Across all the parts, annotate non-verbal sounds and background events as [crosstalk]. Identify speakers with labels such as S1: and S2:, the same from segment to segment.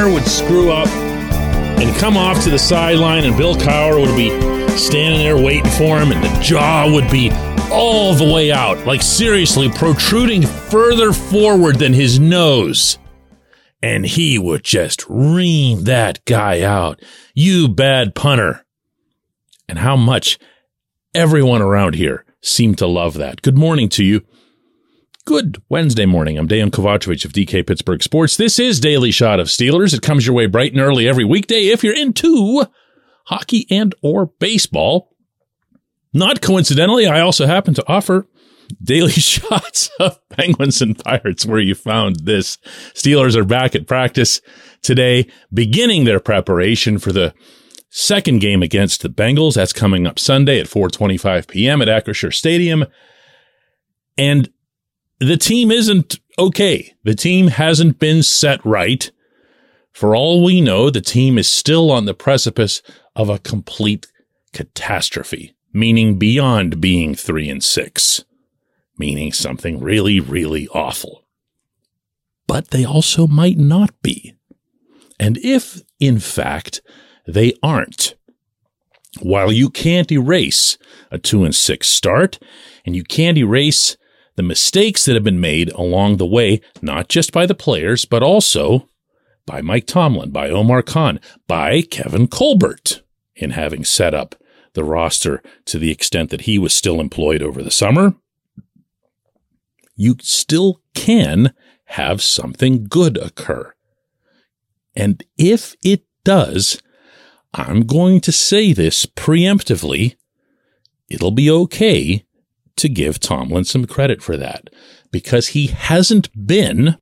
S1: would screw up and come off to the sideline, and Bill Cowher would be standing there waiting for him, and the jaw would be all the way out, like seriously protruding further forward than his nose. And he would just ream that guy out. You bad punter. And how much everyone around here seemed to love that. Good morning to you. Good Wednesday morning. I'm Dejan Kovacevic of DK Pittsburgh Sports. This is Daily Shot of Steelers. It comes your way bright and early every weekday if you're into hockey and or baseball. Not coincidentally, I also happen to offer daily [laughs] shots of Penguins and Pirates where you found this. Steelers are back at practice today, beginning their preparation for the second game against the Bengals. That's coming up Sunday at 4:25 p.m. at Acrisure Stadium. And the team isn't okay. The team hasn't been set right. For all we know, the team is still on the precipice of a complete catastrophe, meaning beyond being three and six, meaning something really, really awful. But they also might not be. And if, in fact, they aren't, while you can't erase a two and six start, and you can't erase the mistakes that have been made along the way, not just by the players, but also by Mike Tomlin, by Omar Khan, by Kevin Colbert in having set up the roster to the extent that he was still employed over the summer. You still can have something good occur. And if it does, I'm going to say this preemptively. It'll be okay to give Tomlin some credit for that because he hasn't been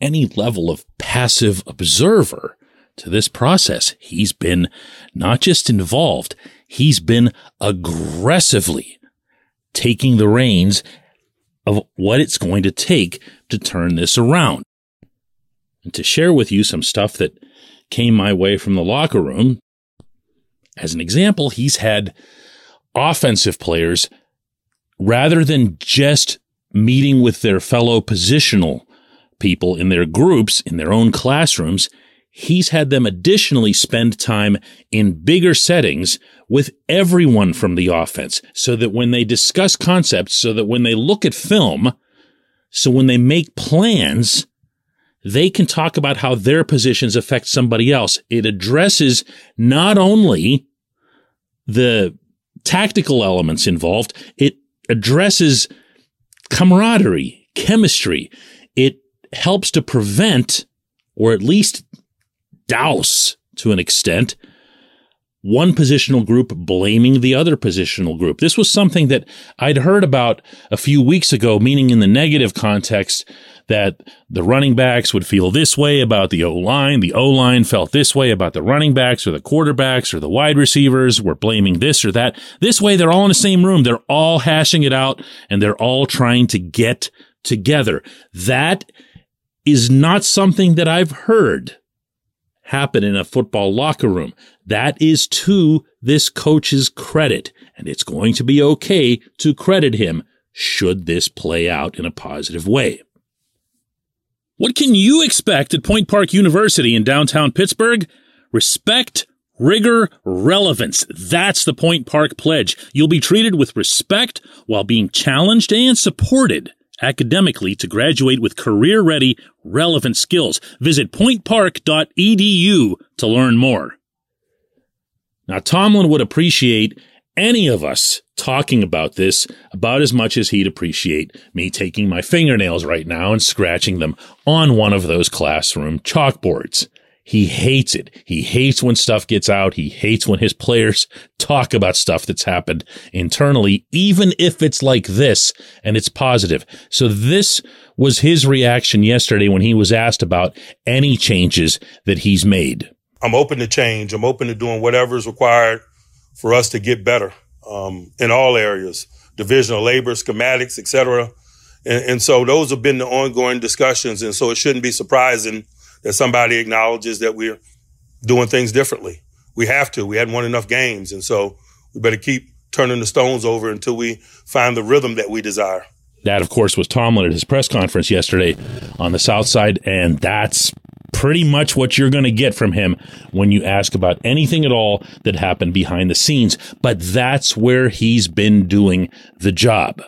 S1: any level of passive observer to this process. He's been not just involved, he's been aggressively taking the reins of what it's going to take to turn this around. And to share with you some stuff that came my way from the locker room. As an example, he's had offensive players rather than just meeting with their fellow positional people in their groups, in their own classrooms, he's had them additionally spend time in bigger settings with everyone from the offense so that when they discuss concepts, so that when they look at film, so when they make plans, they can talk about how their positions affect somebody else. It addresses not only the tactical elements involved, it addresses camaraderie, chemistry. It helps to prevent, or at least douse to an extent, one positional group blaming the other positional group. This was something that I'd heard about a few weeks ago, meaning in the negative context that the running backs would feel this way about the O line. The O line felt this way about the running backs or the quarterbacks or the wide receivers were blaming this or that. This way, they're all in the same room. They're all hashing it out and they're all trying to get together. That is not something that I've heard happen in a football locker room. That is to this coach's credit, and it's going to be okay to credit him should this play out in a positive way. What can you expect at Point Park University in downtown Pittsburgh? Respect, rigor, relevance. That's the Point Park pledge. You'll be treated with respect while being challenged and supported academically to graduate with career ready, relevant skills. Visit pointpark.edu to learn more. Now, Tomlin would appreciate any of us talking about this about as much as he'd appreciate me taking my fingernails right now and scratching them on one of those classroom chalkboards. He hates it. He hates when stuff gets out. He hates when his players talk about stuff that's happened internally, even if it's like this and it's positive. So this was his reaction yesterday when he was asked about any changes that he's made.
S2: I'm open to change. I'm open to doing whatever is required for us to get better um, in all areas, division of labor, schematics, etc. And, and so those have been the ongoing discussions. And so it shouldn't be surprising that somebody acknowledges that we're doing things differently. We have to. We hadn't won enough games. And so we better keep turning the stones over until we find the rhythm that we desire.
S1: That, of course, was Tomlin at his press conference yesterday on the South Side. And that's pretty much what you're going to get from him when you ask about anything at all that happened behind the scenes. But that's where he's been doing the job.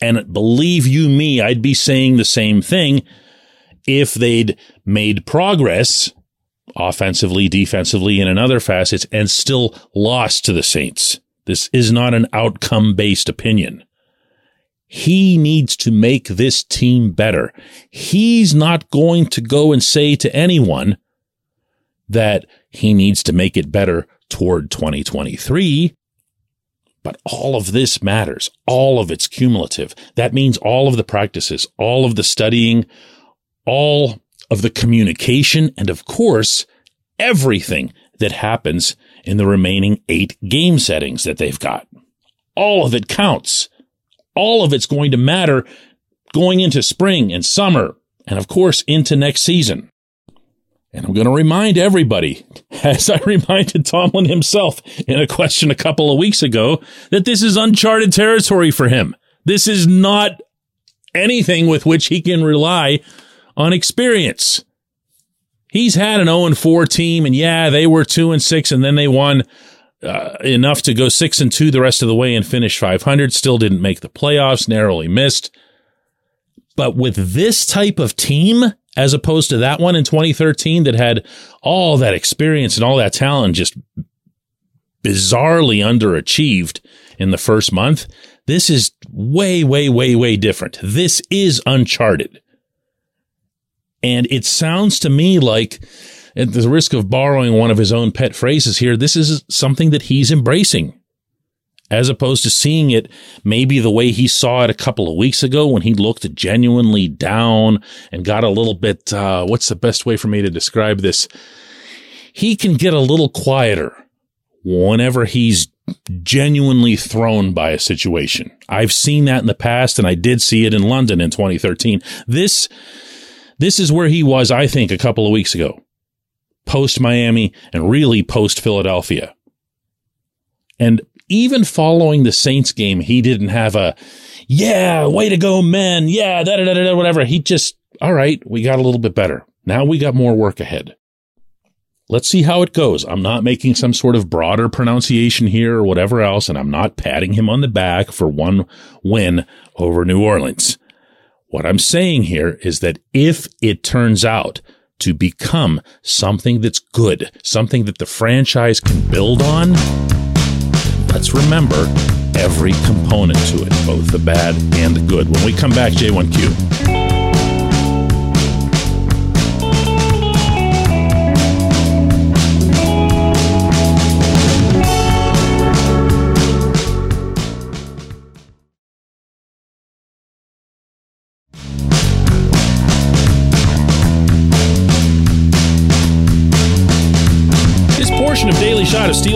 S1: And believe you me, I'd be saying the same thing if they'd made progress offensively, defensively, in other facets and still lost to the Saints. This is not an outcome based opinion. He needs to make this team better. He's not going to go and say to anyone that he needs to make it better toward 2023. But all of this matters. All of it's cumulative. That means all of the practices, all of the studying, all of the communication, and of course, everything that happens in the remaining eight game settings that they've got. All of it counts. All of it's going to matter going into spring and summer, and of course, into next season. And I'm going to remind everybody, [laughs] as I reminded Tomlin himself in a question a couple of weeks ago, that this is uncharted territory for him. This is not anything with which he can rely on experience. He's had an 0 4 team, and yeah, they were 2 and 6, and then they won uh, enough to go 6 and 2 the rest of the way and finish 500. Still didn't make the playoffs, narrowly missed. But with this type of team, as opposed to that one in 2013 that had all that experience and all that talent just bizarrely underachieved in the first month, this is way, way, way, way different. This is uncharted. And it sounds to me like, at the risk of borrowing one of his own pet phrases here, this is something that he's embracing. As opposed to seeing it maybe the way he saw it a couple of weeks ago when he looked genuinely down and got a little bit, uh, what's the best way for me to describe this? He can get a little quieter whenever he's genuinely thrown by a situation. I've seen that in the past and I did see it in London in 2013. This, this is where he was, I think, a couple of weeks ago, post Miami and really post Philadelphia. And even following the Saints game, he didn't have a, yeah, way to go, men. Yeah, da da da da, whatever. He just, all right, we got a little bit better. Now we got more work ahead. Let's see how it goes. I'm not making some sort of broader pronunciation here or whatever else, and I'm not patting him on the back for one win over New Orleans. What I'm saying here is that if it turns out to become something that's good, something that the franchise can build on, let's remember every component to it, both the bad and the good. When we come back, J1Q.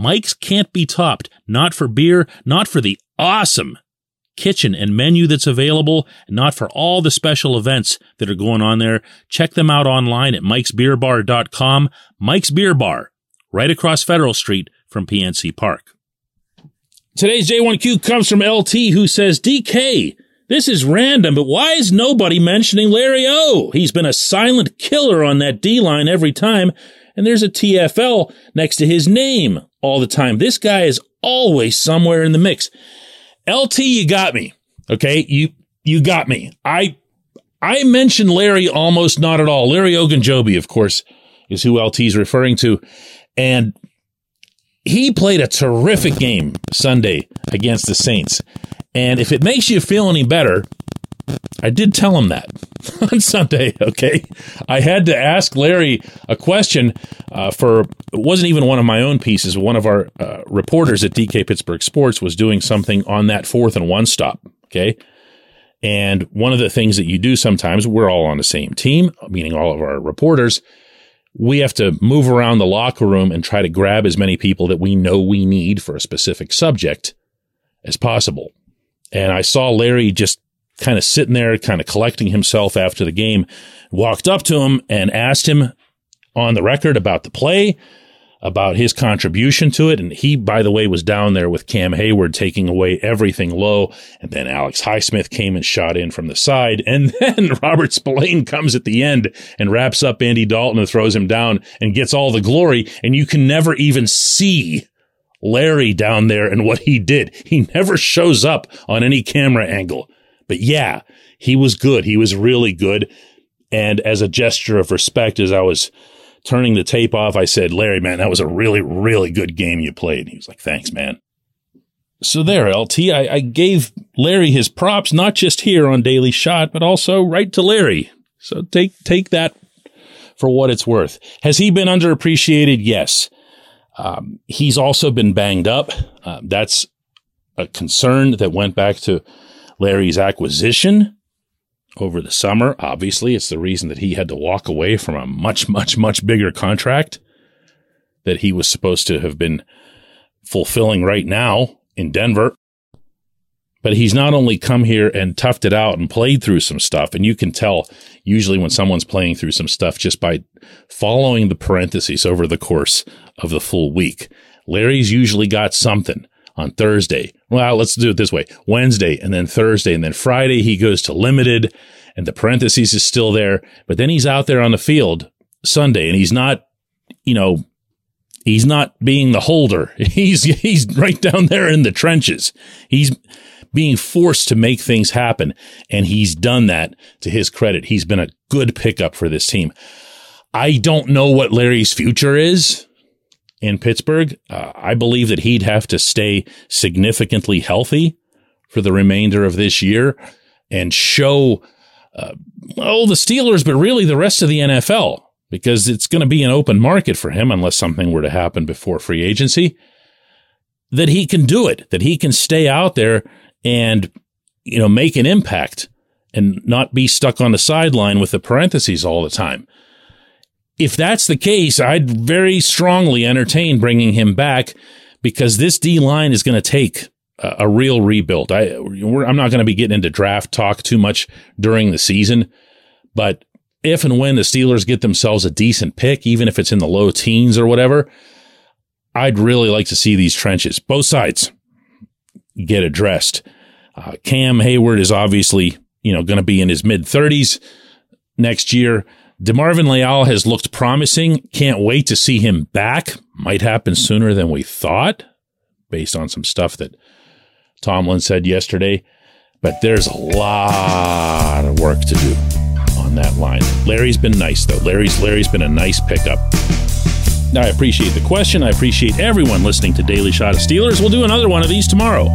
S1: Mike's can't be topped, not for beer, not for the awesome kitchen and menu that's available, not for all the special events that are going on there. Check them out online at mikesbeerbar.com. Mike's Beer Bar, right across Federal Street from PNC Park. Today's J1Q comes from LT who says, DK, this is random, but why is nobody mentioning Larry O? He's been a silent killer on that D line every time, and there's a TFL next to his name all the time. This guy is always somewhere in the mix. LT, you got me. Okay. You, you got me. I, I mentioned Larry almost not at all. Larry Ogunjobi, of course, is who LT is referring to. And he played a terrific game Sunday against the Saints. And if it makes you feel any better, I did tell him that [laughs] on Sunday. Okay. I had to ask Larry a question uh, for, it wasn't even one of my own pieces. One of our uh, reporters at DK Pittsburgh Sports was doing something on that fourth and one stop. Okay. And one of the things that you do sometimes, we're all on the same team, meaning all of our reporters. we have to move around the locker room and try to grab as many people that we know we need for a specific subject as possible. And I saw Larry just kind of sitting there, kind of collecting himself after the game, walked up to him and asked him on the record about the play, about his contribution to it. And he, by the way, was down there with Cam Heyward taking away everything low. And then Alex Highsmith came and shot in from the side. And [laughs] then Robert Spillane comes at the end and wraps up Andy Dalton and throws him down and gets all the glory. And you can never even see Larry down there and what he did. He never shows up on any camera angle. But yeah, he was good. He was really good. And as a gesture of respect, as I was turning the tape off, I said, Larry, man, that was a really, really good game you played. And he was like, thanks, man. So there, LT, I, I gave Larry his props, not just here on Daily Shot, but also right to Larry. So take, take that for what it's worth. Has he been underappreciated? Yes. Um, he's also been banged up. Uh, that's a concern that went back to Larry's acquisition over the summer. Obviously, it's the reason that he had to walk away from a much, much, much bigger contract that he was supposed to have been fulfilling right now in Denver. But he's not only come here and toughed it out and played through some stuff, and you can tell usually when someone's playing through some stuff just by following the parentheses over the course of the full week. Larry's usually got something on Thursday. Well, let's do it this way. Wednesday and then Thursday and then Friday he goes to limited and the parentheses is still there, but then he's out there on the field Sunday and he's not, you know, he's not being the holder. [laughs] He's, he's right down there in the trenches. He's being forced to make things happen. And he's done that to his credit. He's been a good pickup for this team. I don't know what Larry's future is in Pittsburgh. Uh, I believe that he'd have to stay significantly healthy for the remainder of this year and show, uh, the Steelers, but really the rest of the NFL, because it's going to be an open market for him unless something were to happen before free agency, that he can do it, that he can stay out there and, you know, make an impact and not be stuck on the sideline with the parentheses all the time if that's the case, I'd very strongly entertain bringing him back because this D line is going to take a, a, real rebuild. I, I'm not going to be getting into draft talk too much during the season, but if and when the Steelers get themselves a decent pick, even if it's in the low teens or whatever, I'd really like to see these trenches, both sides, get addressed. Uh, Cam Heyward is obviously, you know, going to be in his mid 30s next year. DeMarvin Leal has looked promising. Can't wait to see him back. Might happen sooner than we thought, based on some stuff that Tomlin said yesterday. But there's a lot of work to do on that line. Larry's been nice though. Larry's Larry's been a nice pickup. I appreciate the question. I appreciate everyone listening to Daily Shot of Steelers. We'll do another one of these tomorrow.